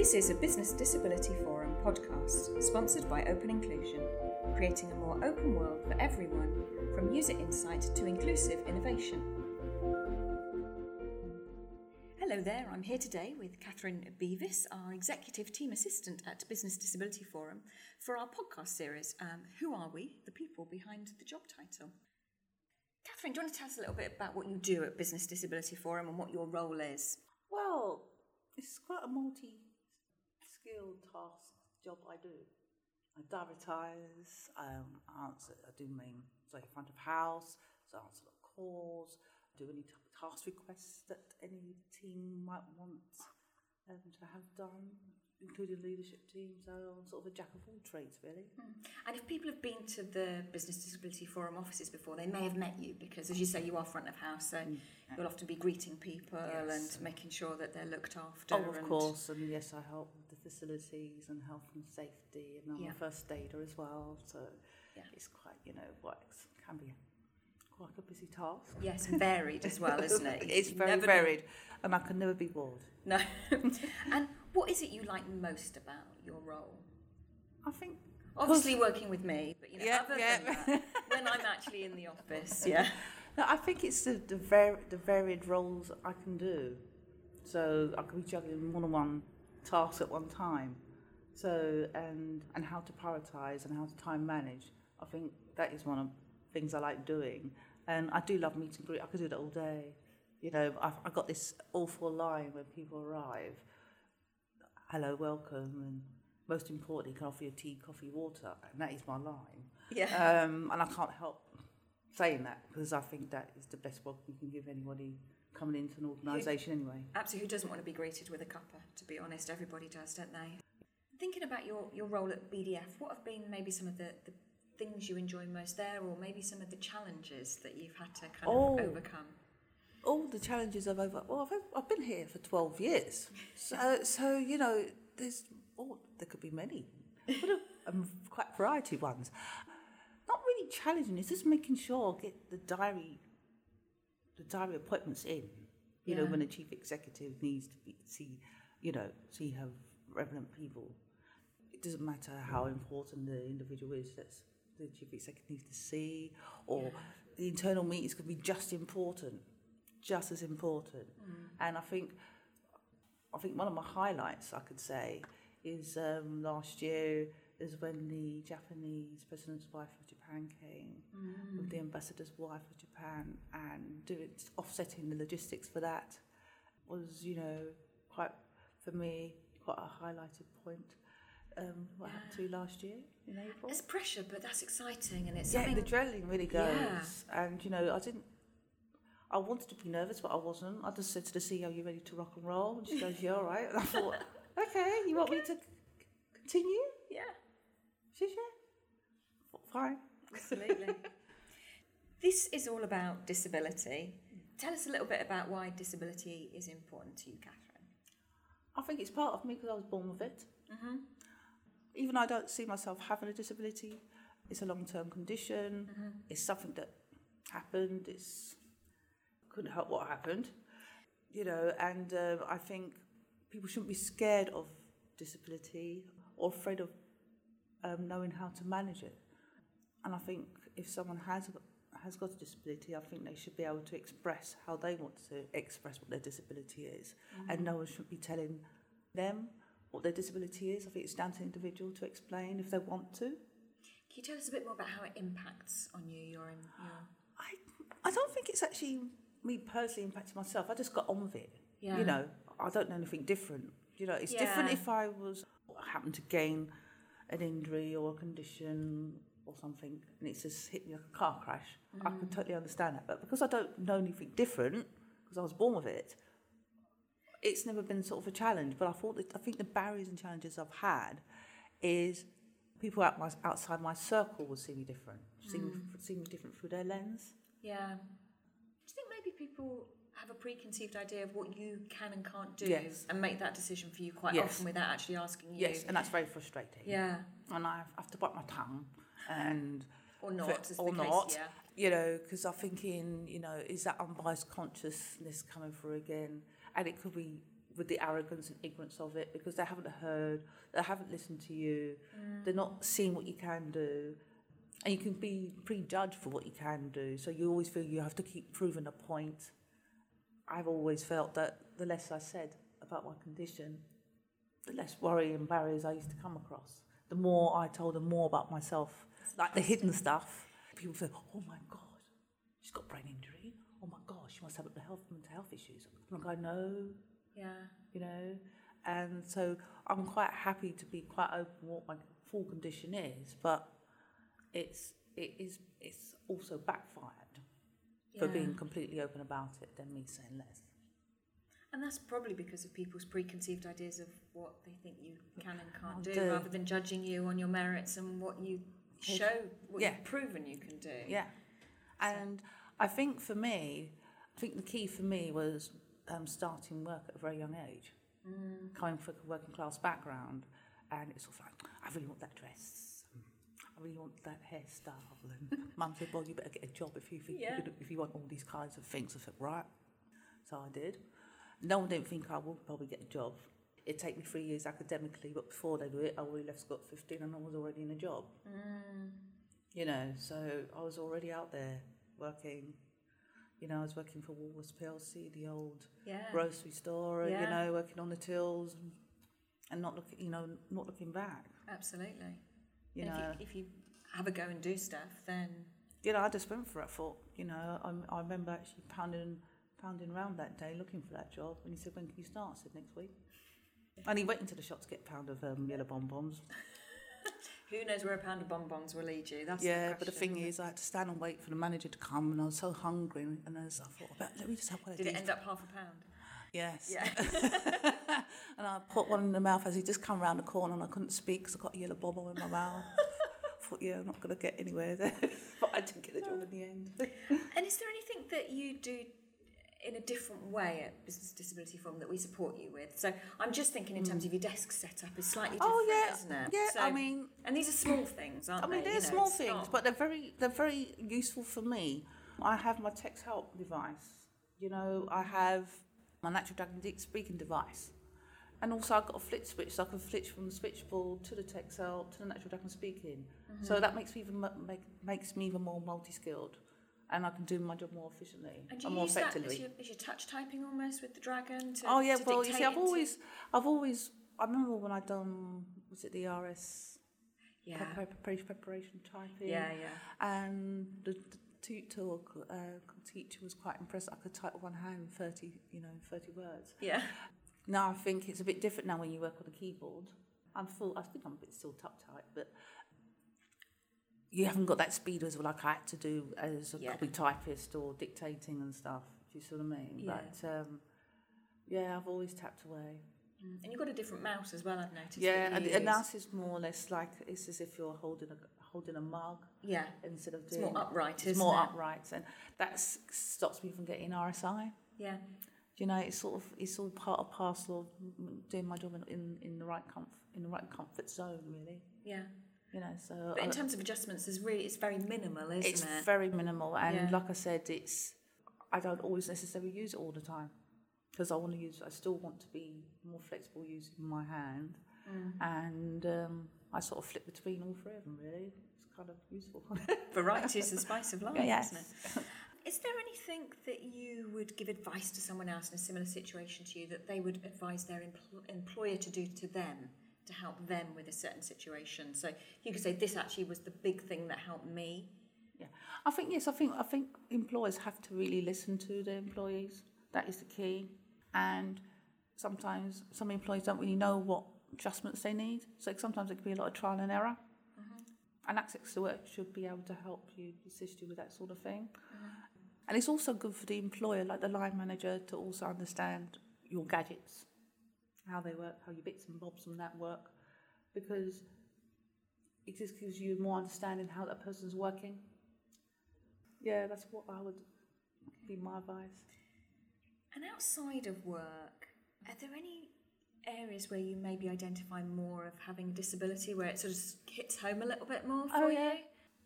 This is a Business Disability Forum podcast sponsored by Open Inclusion, creating a more open world for everyone from user insight to inclusive innovation. Hello there, I'm here today with Catherine Beavis, our Executive Team Assistant at Business Disability Forum, for our podcast series, um, Who Are We? The People Behind the Job Title. Catherine, do you want to tell us a little bit about what you do at Business Disability Forum and what your role is? Well, it's quite a multi skilled task job I do. I diaritise, um, I answer, I do main, so front of house, so I answer calls, do any task requests that any team might want um, to have done, including leadership teams. So I'm sort of a jack of all trades, really. And if people have been to the Business Disability Forum offices before, they may have met you because, as you say, you are front of house, so you'll often be greeting people Yes. and making sure that they're looked after. Oh, of and- course, and yes, I help the facilities and health and safety, and I'm Yeah. a first aider as well. So Yeah. it's quite, you know, what can be quite a busy task. Yes, and varied as well, isn't it? it's very know- varied, and I can never be bored. No. and what is it you like most about your role? I think Obviously, working with me, but you know, Yeah, other yeah. than that, when I'm actually in the office, yeah. No, I think it's the the, var- the varied roles I can do. So I can be juggling more than one task at one time. So and and how to prioritise and how to time manage. I think that is one of the things I like doing. And I do love meet and greet. I could do that all day. You know, I've, I've got this awful line when people arrive. Hello, welcome, and most importantly, can I offer you tea, coffee, water, and that is my line. Yeah. Um, and I can't help saying that because I think that is the best welcome you can give anybody coming into an organisation anyway. Absolutely, who doesn't want to be greeted with a cuppa? To be honest, everybody does, don't they? Thinking about your, your role at BDF, what have been maybe some of the, the things you enjoy most there, or maybe some of the challenges that you've had to kind Oh. of overcome? All the challenges I've over, well, I've, I've been here for 12 years. So, so you know, there's, oh, there could be many, but um, quite variety ones. Not really challenging, it's just making sure I get the diary, the diary appointments in. You know, when a chief executive needs to be, see, you know, see her relevant people. It doesn't matter how important the individual is that the chief executive needs to see, or the internal meetings could be just important, just as important. And I think, I think one of my highlights I could say is um, last year is when the Japanese president's wife of Japan came with the ambassador's wife of Japan and doing offsetting the logistics for that was you know quite for me quite a highlighted point. Um, what happened to last year in April? It's pressure, but that's exciting, and it's Yeah, something. the adrenaline really goes. Yeah. And you know, I didn't. I wanted to be nervous, but I wasn't. I just said to the CEO, "You ready to rock and roll?" And she goes, "Yeah, all right." And I thought, "Okay, you want me to continue?" Yeah, She said, Fine. absolutely. this is all about disability. Tell us a little bit about why disability is important to you, Catherine. I think it's part of me because I was born with it. Mm-hmm. Even though I don't see myself having a disability, it's a long-term condition. It's something that happened. It's couldn't help what happened, you know. And uh, I think people shouldn't be scared of disability or afraid of um, knowing how to manage it. And I think if someone has has got a disability, I think they should be able to express how they want to express what their disability is, and no one should be telling them what their disability is. I think it's down to the individual to explain if they want to. Can you tell us a bit more about how it impacts on you? Your, your I I don't think it's actually me personally impacting myself. I just got on with it. Yeah. You know, I don't know anything different. You know, it's different if I was happened to gain an injury or a condition or something and it's just hit me like a car crash. I can totally understand that. But because I don't know anything different, because I was born with it, it's never been sort of a challenge. But I thought that I think the barriers and challenges I've had is people out my, outside my circle will see me different, see, me, Mm. see me different through their lens. Yeah. Do you think maybe people have a preconceived idea of what you can and can't do Yes. and make that decision for you quite Yes. often without actually asking you? Yes, and that's very frustrating. Yeah. And I have to bite my tongue and Or not, as or case, not. yeah. you know, because I'm thinking, you know, is that unbiased consciousness coming through again? And it could be with the arrogance and ignorance of it because they haven't heard, they haven't listened to you, Mm. they're not seeing what you can do, and you can be prejudged for what you can do. So you always feel you have to keep proving a point. I've always felt that the less I said about my condition, the less worry and barriers I used to come across. The more I told them more about myself, like the hidden stuff, people say, "Oh my God, she's got brain injury. Oh my gosh, she must have mental health, mental health issues." I'm like, "I know, Yeah. you know," and so I'm quite happy to be quite open what my full condition is, but it's it is it's also backfired for Yeah. being completely open about it than me saying less. And that's probably because of people's preconceived ideas of what they think you can and can't do, do. rather than judging you on your merits and what you show, what Yeah. you've proven you can do. Yeah. And I think for me, I think the key for me was um, starting work at a very young age, Mm. coming from a working class background. And it's sort of like, I really want that dress. I really want that hairstyle. And mum said, well, you better get a job if you, think Yeah. you could, if you want all these kinds of things. I said, right. So I did. No one didn't think I would probably get a job. It'd take me three years academically, but before they do it, I already left school at 15 and I was already in a job Mm. you know, so I was already out there working. You know, I was working for Woolworths PLC, the old Yeah. grocery store, Yeah. you know, working on the tills and, and not looking, you know, not looking back. Absolutely. You And know, if, you, if you have a go and do stuff, then you know, I just went for it. I thought, you know, I, I remember actually pounding, pounding around that day looking for that job, and he said, "When can you start?" I said, "Next week." And he went into the shop to get a pound of um, yellow bonbons. who knows where a pound of bonbons will lead you? That's yeah, the but the thing is, I had to stand and wait for the manager to come, and I was so hungry, and I thought, let me just have one of did it end up half a pound? Yes. Yeah. and I put one in the mouth as he just come round the corner and I couldn't speak because I got a yellow bobble in my mouth. I thought, yeah, I'm not going to get anywhere there. but I didn't get the job in the end. and is there anything that you do in a different way at Business Disability Forum that we support you with? So I'm just thinking in terms of your desk setup is slightly different, Hmm. oh, yeah. isn't it? Yeah, So, I mean, and these are small things, aren't they? I mean, they? they're You know, small things, not- but they're very, they're very useful for me. I have my text help device. You know, I have my natural dragon deep speaking device. And also I've got a flit switch, so I can flitch from the switchboard to the text help to the natural dragon speaking. Mm-hmm. So that makes me even make, makes me even more multi-skilled, and I can do my job more efficiently and and more effectively. as your, as your touch typing almost with the dragon? To, Oh yeah, to well you see, I've always, I've always, I remember when I done, was it the RS yeah, preparation, preparation typing? yeah, yeah. And the, the tutor or uh, teacher was quite impressed. I could type one hand thirty, you know, thirty words. Yeah. Now I think it's a bit different now when you work on a keyboard. I'm full. I think I'm a bit still tap type, but you haven't got that speed as well, like I had to do as a Yeah. copy typist or dictating and stuff. Do you see what I mean? Yeah. But um, yeah, I've always tapped away. Mm. And you've got a different mouse as well, I've noticed. Yeah, and, you and use. now it's more or less like it's as if you're holding a holding a mug Yeah, instead of doing it's more upright, it's more it? upright, and that stops me from getting RSI. Yeah. You know, it's sort of it's all part of parcel of doing my job in, in, the right comfort in the right comfort zone, really. Yeah. You know, so But in I- terms of adjustments, there's really it's very minimal, isn't it's it? It's very minimal, and Yeah. like I said, it's I don't always necessarily use it all the time because I want to use. I still want to be more flexible using my hand, Mm. and um, I sort of flip between all three of them. Really, it's kind of useful. Variety is the spice of life, yes. isn't it? Is there anything that you would give advice to someone else in a similar situation to you that they would advise their empl- employer to do to them to help them with a certain situation? So you could say, This actually was the big thing that helped me. Yeah, I think yes. I think I think employers have to really listen to their employees. That is the key. And sometimes some employees don't really know what adjustments they need. So sometimes it can be a lot of trial and error. Mm-hmm. And Access to Work should be able to help you, assist you with that sort of thing. Mm-hmm. And it's also good for the employer, like the line manager, to also understand your gadgets, how they work, how your bits and bobs from that work, because it just gives you more understanding how that person's working. Yeah, that's what I would be my advice. And outside of work, are there any areas where you maybe identify more of having a disability where it sort of hits home a little bit more oh, for Oh, yeah.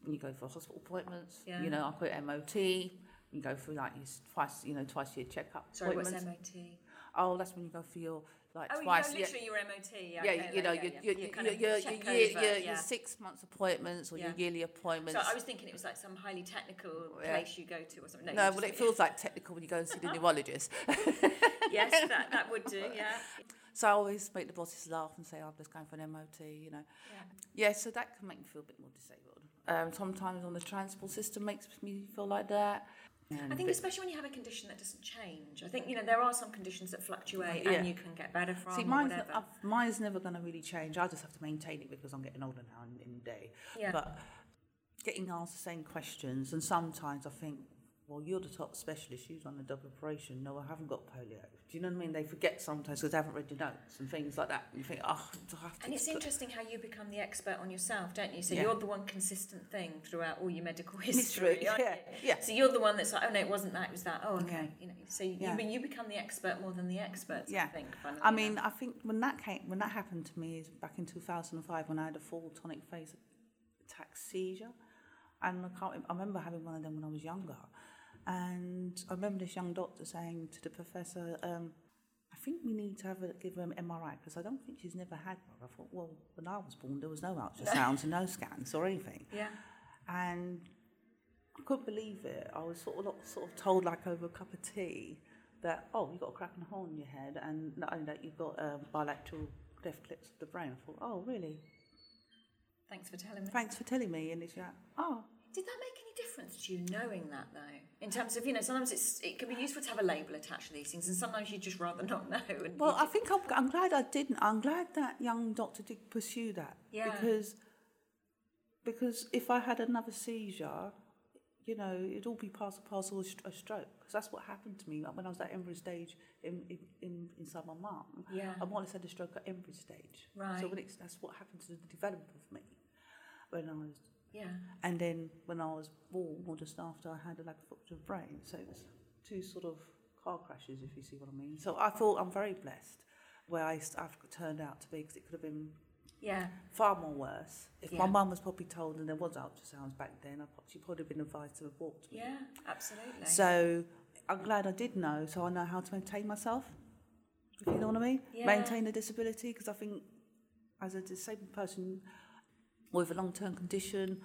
When you go for hospital appointments, Yeah. you know, I put MOT. You go for like your twice, you know, twice year checkup Sorry, what's. MOT? oh, that's when you go for your like Oh, twice. you yeah, go literally your MOT. Yeah, yeah, okay, you know, yeah, your, yeah. your, your, your, your, year, over, your, yeah. your six months appointments or your yearly appointments. So I was thinking it was like some highly technical Yeah. place you go to or something. no, you well, it feels like technical when you go and see the neurologist. yes, that, that would do. Yeah. So I always make the bosses laugh and say, oh, I'm just going for an MOT, you know. yeah. Yeah, so that can make me feel a bit more disabled. Um, sometimes on the transport system makes me feel like that. I think especially when you have a condition that doesn't change. I think you know there are some conditions that fluctuate Yeah. and you can get better from See, or mine's, whatever. I've, mine's never going to really change. I just have to maintain it because I'm getting older now in, in the day. Yeah. But getting asked the same questions, and sometimes I think, well, you're the top specialist. You've done a double operation. No, I haven't got polio. Do you know what I mean? They forget sometimes because they haven't read your notes and things like that. And you think, oh, I have to? And it's interesting how you become the expert on yourself, don't you? So Yeah. you're the one consistent thing throughout all your medical History, yeah, you? yeah. So you're the one that's like, oh no, it wasn't that, it was that. Oh, okay. Yeah. You know, so you, Yeah. you, you become the expert more than the experts. I Yeah. think. funnily I enough. mean, I think when that came, when that happened to me is back in 2005 when I had a full tonic phase attack seizure, and I can't. I remember having one of them when I was younger, and I remember this young doctor saying to the professor, um, "I think we need to have a give her an MRI because I don't think she's never had one." I thought, well, when I was born, there was no ultrasounds and no scans or anything, yeah. and I couldn't believe it. I was sort of sort of told like over a cup of tea that oh you've got a crack and hole in your head and not only that you've got um, bilateral cleft clips of the brain. I thought oh really? Thanks for telling me. Thanks for telling me. And it's like oh Did that make difference to you knowing that though? In terms of you know, sometimes it's it can be useful to have a label attached to these things, and sometimes you'd just rather not know. And well I think I'm, I'm glad I didn't. I'm glad that young doctor did pursue that Yeah. because because if I had another seizure. You know, it'd all be part and parcel of a stroke because that's what happened to me like, when I was at embryo stage in, in, in inside my mum. Yeah. I once had a stroke at embryo stage. Right. So when it's, that's what happened to the development of me when I was, yeah. and then when I was born, or just after, I had a like a fracture of brain. So it was two sort of car crashes, if you see what I mean. So I thought I'm very blessed where I, I've turned out to be because it could have been Yeah. far more worse. If Yeah. my mum was probably told, and there was ultrasounds back then, I, she'd probably been advised to abort me. Yeah. Absolutely. So I'm glad I did know, so I know how to maintain myself. If you know what I mean, Yeah. maintain the disability because I think as a disabled person with a long-term condition,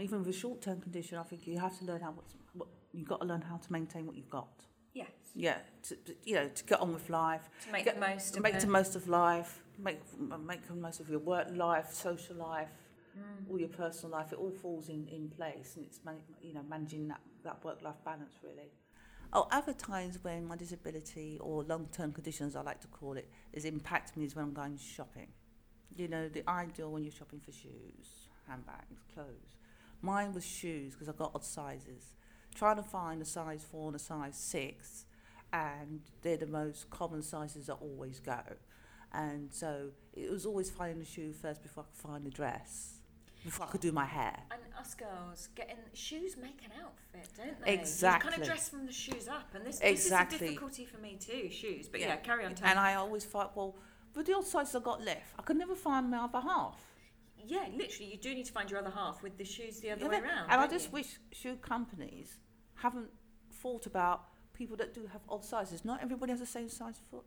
even with a short-term condition, I think you have to learn how what's, what you've got to learn how to maintain what you've got. yes. Yeah, to, you know, to get on with life, To make get- the most to of make it. the most of life, make make the most of your work life, social life, Mm. all your personal life. It all falls in, in place, and it's you know managing that, that work life balance really. Oh, other times when my disability or long term conditions, I like to call it, is impacting me is when I'm going shopping. You know, the ideal when you're shopping for shoes, handbags, clothes. Mine was shoes because I got odd sizes. Trying to find a size four and a size six, and they're the most common sizes that always go. And so it was always finding the shoe first before I could find the dress, before I could do my hair. And us girls getting shoes make an outfit, don't they? Exactly. You kind of dress from the shoes up, and this, Exactly. this is a difficulty for me too. Shoes, but yeah, carry on. Tell And I always thought, well, with the odd sizes I got left, I could never find my other half. yeah, literally, you do need to find your other half with the shoes the other You way around. and I just you? wish shoe companies haven't thought about people that do have odd sizes. Not everybody has the same size foot,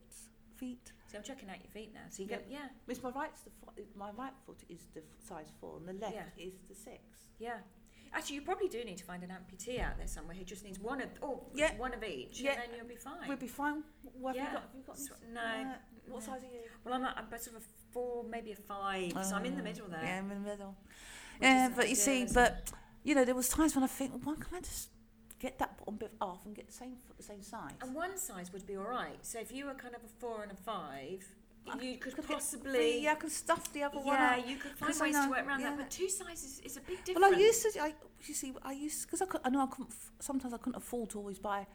feet. So I'm checking out your feet now. So you Yeah. go, yeah, Miss, my right's the my right foot is the f- size four, and the left Yeah. is the six. yeah. Actually, you probably do need to find an amputee out there somewhere who just needs one of, oh, Yeah. one of each, Yeah. and then you'll be fine. We'll be fine. What have Yeah. you got? Have you got? So- no, uh, what no. size are you? Well, I'm, a, I'm sort of a four, maybe a five, so I'm in the Oh, middle there. Yeah, I'm in the middle. Yeah, but you see, it? but you know, there was times when I think, well, why can't I just get that bottom bit off and get the same the same size? And one size would be all right. So if you were kind of a four and a five, you could, get possibly. yeah, I can stuff the other one Yeah, you could find ways to work around yeah. that. But two sizes is a big difference. Well, I used to. I you see, I used because I could. I know I couldn't. Sometimes I couldn't afford to always buy,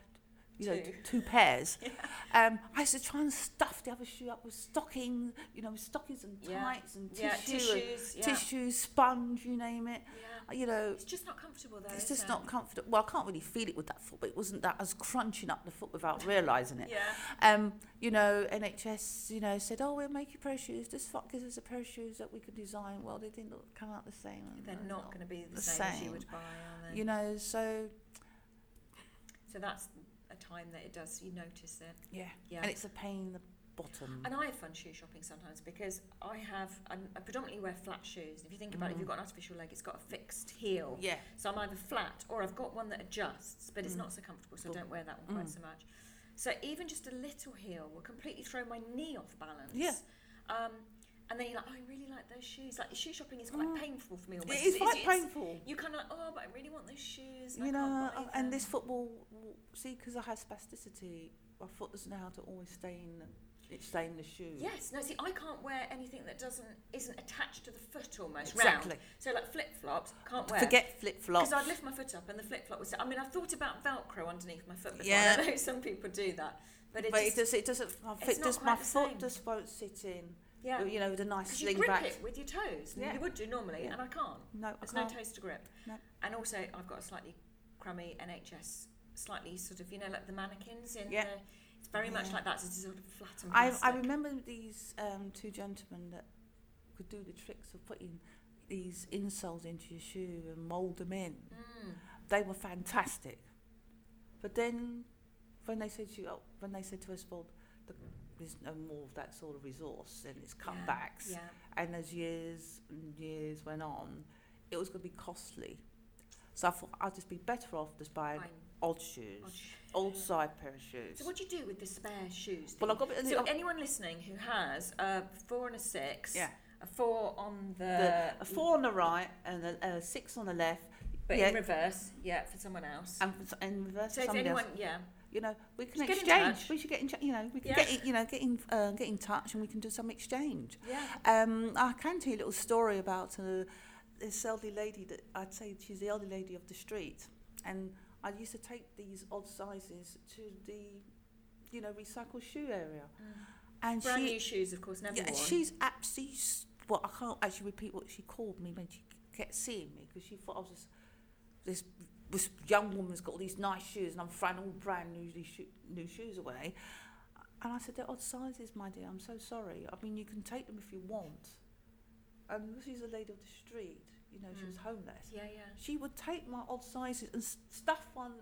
you know, Two. two pairs. Um, I used to try and stuff the other shoe up with stockings, you know, with stockings and Yeah. tights and yeah, tissue, and tissues. Yeah. tissues, sponge, you name it. yeah. You know, It's just not comfortable though. it's just it? not comfortable. Well, I can't really feel it with that foot, but it wasn't that I was crunching up the foot without realising it. Yeah. Um, you know, NHS, you know, said, "Oh, we'll make you pair of shoes. This fuck gives us a pair of shoes that we could design." Well, they didn't look, come out the same. They're they're not going to be the, the same, as you would buy, are they? You know, so so that's a time that it does, you notice it. Yeah. Yeah. And it's a pain in the bottom. And I have fun shoe shopping sometimes because I have, I'm, I predominantly wear flat shoes. If you think about it, if you've got an artificial leg, it's got a fixed heel. yeah. So I'm either flat or I've got one that adjusts, but it's Mm. not so comfortable, so I don't wear that one quite Mm. so much. So even just a little heel will completely throw my knee off balance. Yeah. Um, and then you're like, oh, I really like those shoes. Like shoe shopping is quite Mm. painful for me. Almost. It is It's- quite it's- painful. You kind of like, oh, but I really want those shoes. And You I know, can't buy and them." this football, see, because I have spasticity, my foot doesn't know how to always stay in the, it stay the shoe. Yes, no. See, I can't wear anything that doesn't isn't attached to the foot almost Exactly. round. So like flip flops, can't wear. Forget flip flops. Because I'd lift my foot up and the flip flop was. I mean, I've thought about Velcro underneath my foot before. Yeah. I know some people do that, but it but just, it does. It doesn't. My, it's foot does, my foot just won't sit in. yeah. You know, with a nice you sling grip back. it with your toes, Yeah. you would do normally, Yeah. and I can't. No, I There's can't. no toes to grip. No. And also, I've got a slightly crummy NHS, slightly sort of, you know, like the mannequins in Yeah. the. Very much like that. So it's sort of flat and I, plastic. I remember these um, two gentlemen that could do the tricks of putting these insoles into your shoe and mould them in. Mm. They were fantastic. But then, when they said to you, oh, when they said to us, well, the, there's no more of that sort of resource, and it's Yeah, cutbacks, Yeah. and as years and years went on, it was going to be costly. So I thought I'd just be better off just buying. Old shoes, old side pair of shoes. So what do you do with the spare shoes? well, I've got a bit you- so anyone listening who has a four and a six, yeah. a four on the, the, a four on the right and a, a six on the left, but yeah. in reverse, yeah, for someone else. and f- and reverse so if somebody anyone, else. yeah, You know, we can Just exchange. We should get in. You know, we can Yeah. get in, you know get in uh, get in touch and we can do some exchange. yeah, Um, I can tell you a little story about uh, this elderly lady that I'd say she's the elderly lady of the street, and I used to take these odd sizes to the, you know, recycled shoe area, mm. and brand she new shoes, of course, never yeah, worn. she's absolutely. Well, I can't actually repeat what she called me when she kept seeing me because she thought I was this, this this young woman's got all these nice shoes and I'm throwing all brand new sho- new shoes away. And I said, they're odd sizes, my dear. I'm so sorry. I mean, you can take them if you want. And she's a lady of the street. You know, she was Mm. homeless. yeah, yeah. She would take my odd sizes and stuff one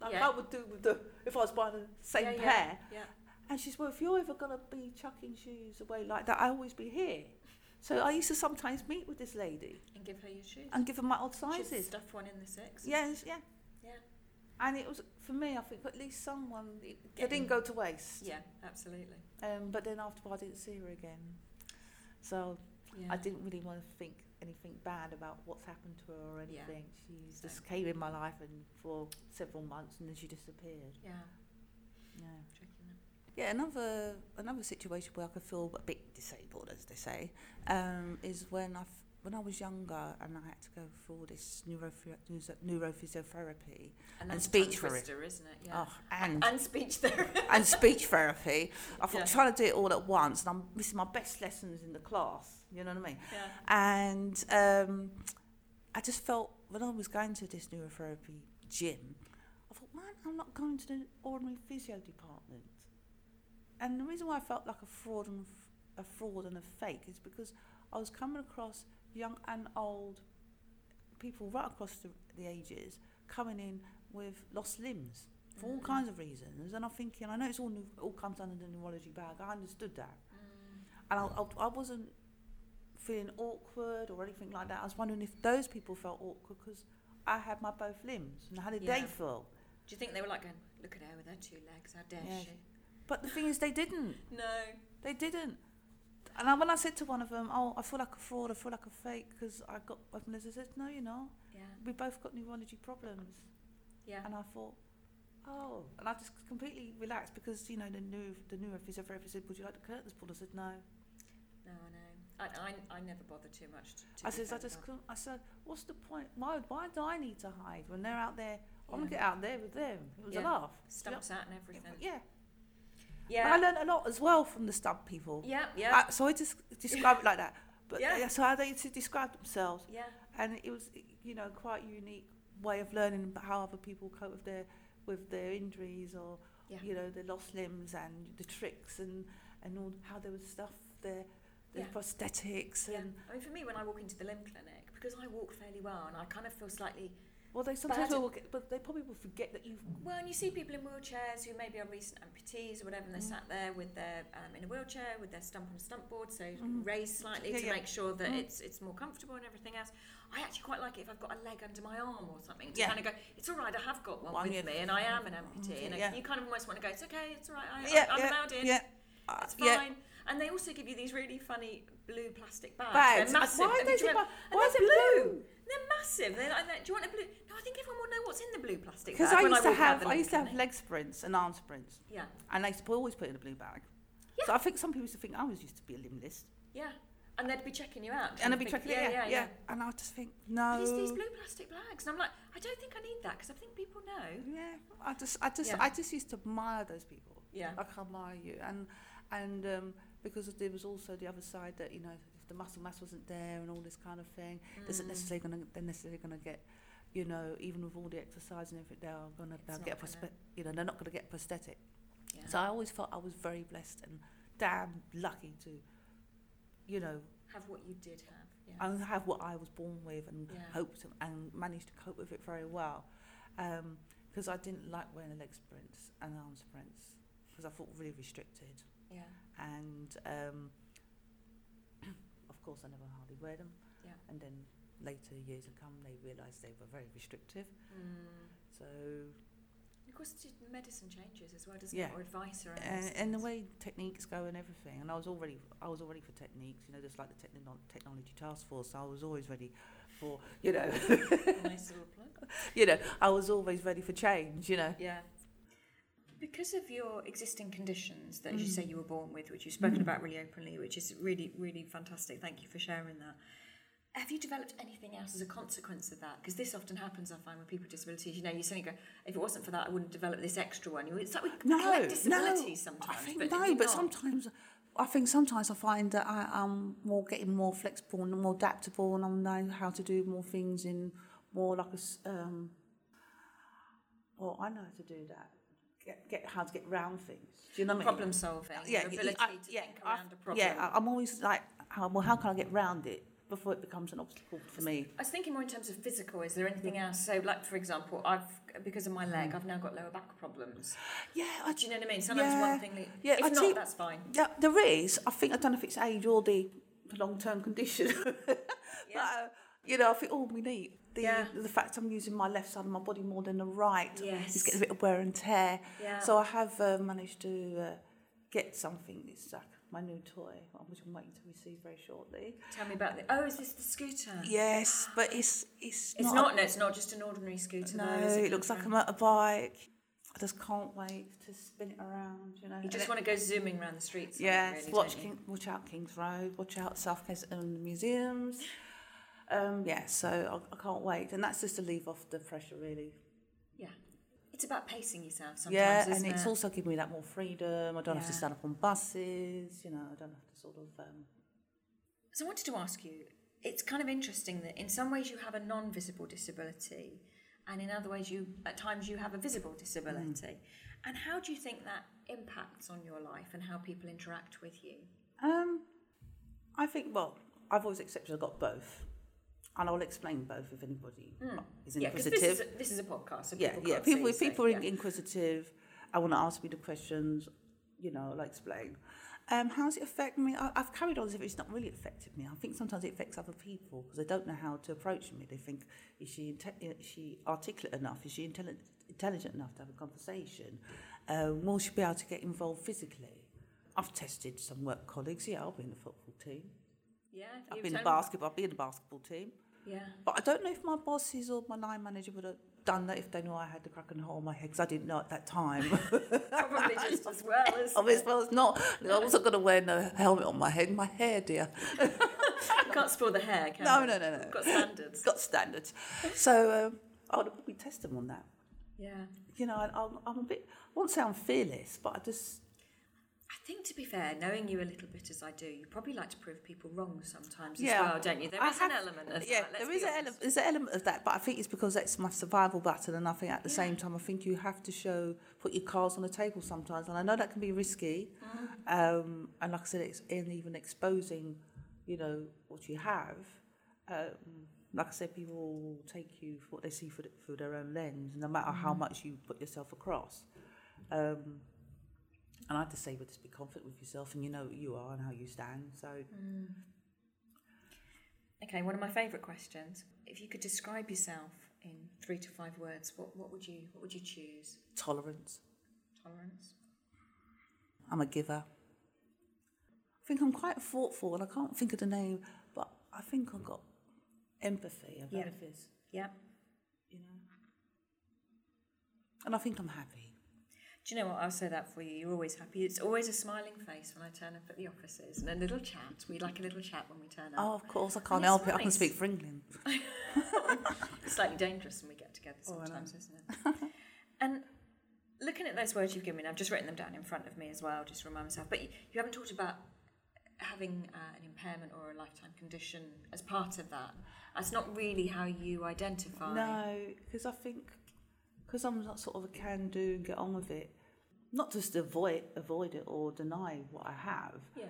like Yeah. I would do with the if I was buying the same yeah, pair. Yeah, yeah. And she said, well, if you're ever going to be chucking shoes away like that, I'll always be here. So I used to sometimes meet with this lady and give her your shoes. and give her my odd She'd sizes. stuff one in the six. Yes, yeah. yeah, And it was, for me, I think at least someone, it, it didn't go to waste. yeah, absolutely. Um, but then after I didn't see her again. So Yeah. I didn't really want to think anything bad about what's happened to her or Yeah. anything. She Same. just came in my life and for several months and then she disappeared. Yeah, Yeah. tricky. isn't? Yeah, another another situation where I could feel a bit disabled, as they say, um, is when I when I was younger and I had to go for all this neurophy- neurophysiotherapy And, And that's a speech tongue for it. twister, isn't it? Yeah. oh, and and speech therapy. and speech therapy. I thought Yeah. trying to do it all at once, and I'm missing my best lessons in the class. You know what I mean? yeah. And um, I just felt when I was going to this neurotherapy gym, I thought, man, I'm not going to the ordinary physio department. And the reason why I felt like a fraud and a fraud and a fake is because I was coming across young and old people right across the, the ages coming in with lost limbs for all Mm. kinds of reasons. And I'm thinking, I know it's all new, all comes under the neurology bag. I understood that Mm. and I, I, I wasn't feeling awkward or anything like that. I was wondering if those people felt awkward because I had my both limbs, and how did they Yeah. feel? Do you think they were like going, look at her with her two legs, how dare Yeah. she? But the thing is, they didn't. No. They didn't. And I, when I said to one of them, "Oh, I feel like a fraud. I feel like a fake because I got," and they said, "No, you know, Yeah. we both got neurology problems." Yeah. And I thought, "Oh," and I just completely relaxed because you know the new the new neurophysiotherapist said, "Would you like the curtains pulled?" I said, "No." No, I know. I, I, I never bother too much. To, to I says, I just couldn't. I said, what's the point? Why, why do I need to hide when they're out there? I'm to get out there with them. It was a laugh. Stumps out and everything. Yeah. Yeah. I learned a lot as well from the stump people. yeah, yeah, I, so I just describe it like that. But Yeah. so how they to describe themselves, yeah. and it was, you know, quite a unique way of learning how other people cope with their with their injuries or Yeah. you know their lost limbs and the tricks and and all how they would stuff their their Yeah. prosthetics Yeah. and I mean, for me, when I walk into the limb clinic, because I walk fairly well and I kind of feel slightly Well, they sometimes will, get, but they probably will forget that you've. Well, and you see people in wheelchairs who maybe are recent amputees or whatever, and they're Mm. sat there with their um, in a wheelchair with their stump on a stump board, so Mhm. raised slightly Yeah, to yeah. make sure that Mm. it's it's more comfortable and everything else. I actually quite like it if I've got a leg under my arm or something to Yeah. kind of go. It's all right, I have got one One, with me, and I am an amputee. And you kind of almost want to go. It's okay, it's all right. I, Yeah, I, I'm yeah, allowed in. yeah. It's yeah. fine. And they also give you these really funny blue plastic bags. Bags. They're massive. Why And are they do you so remember- why they're blue? blue. They're massive. They're like, do you want a blue? No, I think everyone will know what's in the blue plastic bag. Because I used to have, I used to have leg sprints and arm sprints, Yeah, and I used to always put it in a blue bag. Yeah. So I think some people used to think I was used to be a limbless, yeah. And they'd be checking you out. and I'd be think, checking it. Yeah, yeah, And I just think no. It's these blue plastic bags, and I'm like, I don't think I need that because I think people know. Yeah, I just, I just, Yeah. I just used to admire those people. Yeah. I can admire you, and and um, because there was also the other side that you know if the muscle mass wasn't there and all this kind of thing, Mm. isn't necessarily going to they're necessarily going to get, you know, even with all the exercise and everything, they are going to get a not gonna- prosthetic. You know, they're not going to get prosthetic. Yeah. So I always felt I was very blessed and damn lucky to, you know, have what you did have. Yeah. and have what I was born with and Yeah. hoped to, and managed to cope with it very well. Because I didn't like wearing a leg sprints and arm sprints because I felt really restricted. yeah. And um, of course, I never hardly wear them. Yeah. And then later years have come, they realised they were very restrictive. Mm. So, Of course, medicine changes as well, doesn't Yeah. it? Or advice around. and, and the way techniques go and everything. And I was already, I was already for techniques. You know, just like the techno- technology task force. I was always ready for, you know, nice little plug. you know, I was always ready for change. You know. Yeah. Because of your existing conditions that, you Mm. say, you were born with, which you've spoken about really openly, which is really, really fantastic. Thank you for sharing that. Have you developed anything else as a consequence of that? Because this often happens, I find, with people with disabilities. You know, you suddenly go, if it wasn't for that, I wouldn't develop this extra one. It's like we No, collect no. sometimes. I think but no, but not. sometimes I think sometimes I find that I am more getting more flexible and more adaptable, and I know how to do more things in more like a. Um, well, I know how to do that. Get, get how to get round things. Do you know what I mean? problem solving, Yeah, your ability I- to yeah, think I- around a problem. Yeah, I- I'm always like, how, well, how can I get round it before it becomes an obstacle for me? I was thinking more in terms of physical. Is there anything else? So, like for example, I've because of my leg, I've now got lower back problems. Yeah, I, Do you know what I mean? Sometimes Yeah. one thing. Yeah, if I not, think- that's fine. Yeah, there is. I think I don't know if it's age or the long term condition. But, uh, you know, I think all we need the Yeah. the fact I'm using my left side of my body more than the right. Yes. It's getting a bit of wear and tear. Yeah. So I have uh, managed to uh, get something. It's like my new toy, which I'm waiting to receive very shortly. Tell me about the. Oh, is this the scooter? Yes, but it's it's It's not. not. No, it's not just an ordinary scooter. no, though, is it looks like a motorbike. I just can't wait to spin it around. You know. You just want to go zooming around the streets. Yes, really, watch? King, watch out Kings Road, watch out South Kensington museums. Um, yeah, so I, I can't wait, and that's just to leave off the pressure, really. Yeah, it's about pacing yourself. Sometimes, yeah, and it's it? also giving me that more freedom. I don't have to stand up on buses. You know, I don't have to sort of. Um, So I wanted to ask you. It's kind of interesting that in some ways you have a non-visible disability, and in other ways you at times you have a visible disability. And how do you think that impacts on your life and how people interact with you? um, I think. Well, I've always accepted I've got both, and I'll explain both if anybody is Hmm. Yeah, inquisitive. this is a, this is a podcast. So yeah, people yeah. People, if people are yeah. inquisitive, I want to ask me the questions. You know, I'll explain. Um, how's it affect me? I, I've carried on as if it's not really affected me. I think sometimes it affects other people because they don't know how to approach me. They think, is she is she articulate enough? Is she intelligent intelligent enough to have a conversation? Um, will she be able to get involved physically? I've tested some work colleagues. Yeah, I'll be in the football team. Yeah, I've been in basketball. I'll be in the basketball team. Yeah, But I don't know if my bosses or my line manager would have done that if they knew I had the crack and hole in my head because I didn't know at that time. probably just as well as mean, well, it's not. I wasn't going to wear no helmet on my head. My hair, dear. can't spoil the hair. Can No, you? no, no, no. Got standards. Got standards. So um, I would probably test them on that. Yeah, You know, I, I'm, I'm a bit. I won't say I'm fearless, but I just. I think to be fair, knowing you a little bit as I do, you probably like to prove people wrong sometimes Yeah. as well, don't you? There I is an element of yeah, that. let's there is an element. There's an element of that, but I think it's because that's my survival battle, and I think at the same time, I think you have to show, put your cards on the table sometimes, and I know that can be risky. Mm. Um, and like I said, it's in even exposing, you know, what you have. Um, like I said, people will take you for what they see through, through their own lens, no matter how much you put yourself across. Um, and I just say, but just be confident with yourself, and you know who you are and how you stand. So, mm. Okay, one of my favourite questions. If you could describe yourself in three to five words, what, what would you what would you choose? tolerance. Tolerance. I'm a giver. I think I'm quite thoughtful, and I can't think of the name, but I think I've got empathy and Yeah. benefits, Yeah. you know. And I think I'm happy. Do you know what? I'll say that for you. You're always happy. It's always a smiling face when I turn up at the offices and a little chat. We like a little chat when we turn up. Oh, of course, I can't help it. I can speak for England. It's slightly dangerous when we get together Oh, sometimes, isn't it? and looking at those words you've given me, I've just written them down in front of me as well, just to remind myself. But you, you haven't talked about having uh, an impairment or a lifetime condition as part of that. That's not really how you identify. No, because I think because I'm not sort of a can do and get on with it, not just avoid avoid it or deny what I have. Yeah.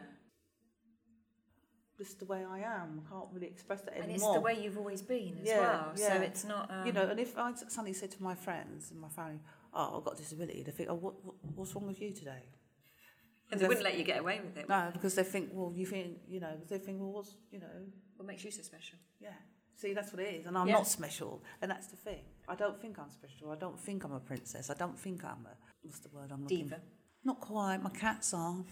Just the way I am. I can't really express that anymore. And it's the way you've always been as Yeah, well. So yeah. it's not. Um, you know, and if I suddenly said to my friends and my family, "Oh, I've got a disability," they think, "Oh, what, what what's wrong with you today?" and they wouldn't let you get away with it. No, because they think, well, you think, you know, they think, well, what's, you know, What makes you so special? yeah. See, that's what it is, and I'm Yeah. not special, and that's the thing. I don't think I'm special. I don't think I'm a princess. I don't think I'm a what's the word I'm looking Diva. Not quite. My cats are.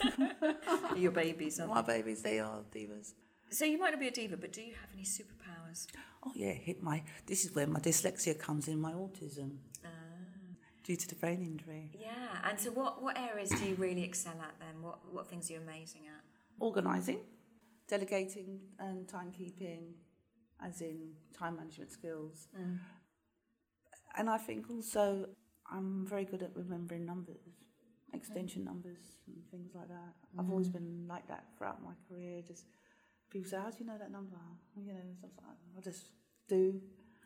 Your babies. Aren't My babies, they are divas. So you might not be a diva, but do you have any superpowers? Oh yeah, hit my. This is where my dyslexia comes in. My autism Ah. due to the brain injury. Yeah. And so what, what areas do you really excel at then? What, what things are you amazing at? Organising, delegating, and timekeeping, as in time management skills. And I think also I'm very good at remembering numbers, extension numbers, and things like that. I've always been like that throughout my career. Just people say, "How do you know that number?" You know, stuff like. I just do.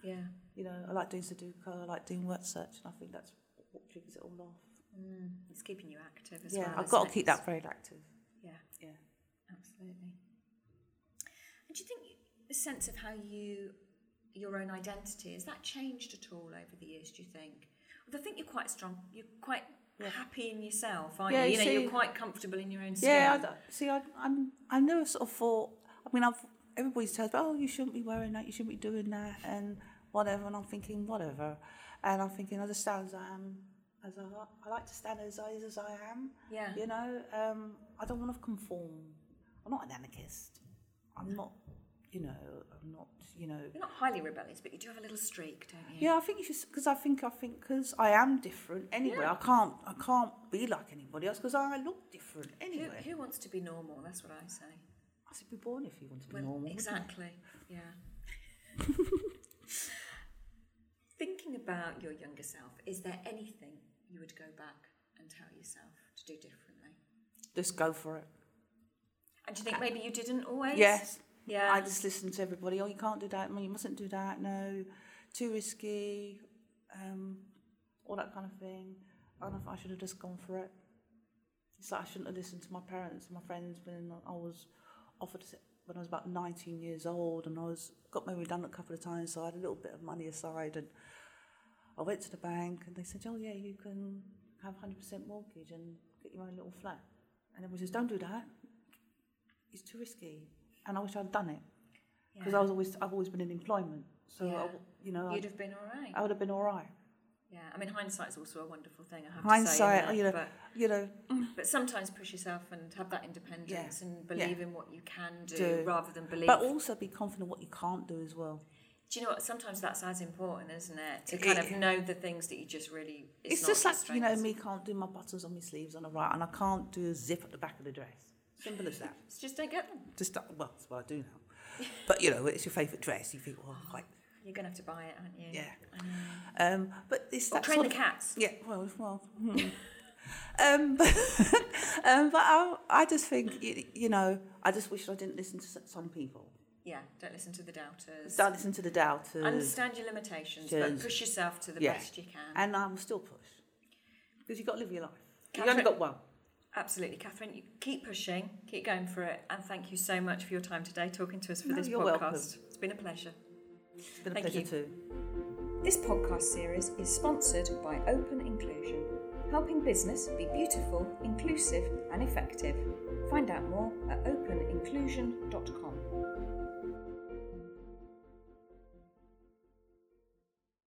Yeah. You know, I like doing Sudoku. I like doing word search, and I think that's what triggers it all off. Mm. It's keeping you active as yeah, well. I've got to it? keep that very active. Yeah. Yeah. Absolutely. Do you think the sense of how you, your own identity, has that changed at all over the years? Do you think? I think you're quite strong. You're quite Yeah. happy in yourself, aren't Yeah, you? you You know, see- you're quite comfortable in your own skin. Yeah, I see, I, I'm, I never sort of thought. I mean, I've everybody says, "Oh, you shouldn't be wearing that. You shouldn't be doing that," and whatever. And I'm thinking, whatever. And I'm thinking, I just stand as I am. As I, I like to stand as I as I am. Yeah. You know, um, I don't want to conform. I'm not an anarchist. I'm not. You know, I'm not. You know. You're not highly rebellious, but you do have a little streak, don't you? Yeah, I think you should because I think I think because I am different anyway. Yeah. I can't I can't be like anybody else because I look different Who, anyway. who wants to be normal? That's what I say. I said, be born if you want to be Well, normal. exactly. Yeah. Thinking about your younger self, is there anything you would go back and tell yourself to do differently? Just go for it. And do you think maybe you didn't always? Yes. Yeah. I just listen to everybody. Oh, you can't do that. You mustn't do that. No, too risky. Um, all that kind of thing. I don't know I should have just gone for it. It's like I shouldn't have listened to my parents and my friends when I was offered when I was about 19 years old and I was got made redundant a couple of times, so I had a little bit of money aside and I went to the bank and they said, "Oh yeah, you can have 100% mortgage and get your own little flat." And everyone says, "Don't do that. It's too risky." And I wish I'd done it because Yeah. I was always I've always been in employment, so Yeah. w you know You'd I, have been all right. I would have been all right. Yeah. I mean, hindsight's also a wonderful thing. I have Hindsight, to say, you know, it? you know, But, but sometimes push yourself and have that independence and believe in what you can do, Do. rather than believe. but also be confident what you can't do as well. do you know what? Sometimes that's as important, isn't it? To It- kind of know the things that you just really. It's, It's, just like you know, me can't do my buttons on my sleeves on the right, and I can't do a zip at the back of the dress. Simple as that. It's just don't get them. Just that- well, that's what I do now. But you know, it's your favourite dress. You think, well, quite, You're going to have to buy it, aren't you? yeah. Um, but this Or train the of, cats. Yeah, well, well. hmm. um, but, um, but I, I just think, you, you know, I just wish I didn't listen to some people. Yeah, don't listen to the doubters. Don't listen to the doubters. Understand your limitations, but push yourself to the Yeah. best you can. And I will still push. Because you've got to live your life. You've only got one. Absolutely, Catherine. You keep pushing, keep going for it, and thank you so much for your time today, talking to us for No, this you're podcast. welcome. It's been a pleasure. It's been a Thank pleasure you. too. This podcast series is sponsored by Open Inclusion, helping business be beautiful, inclusive, and effective. Find out more at openinclusion.com.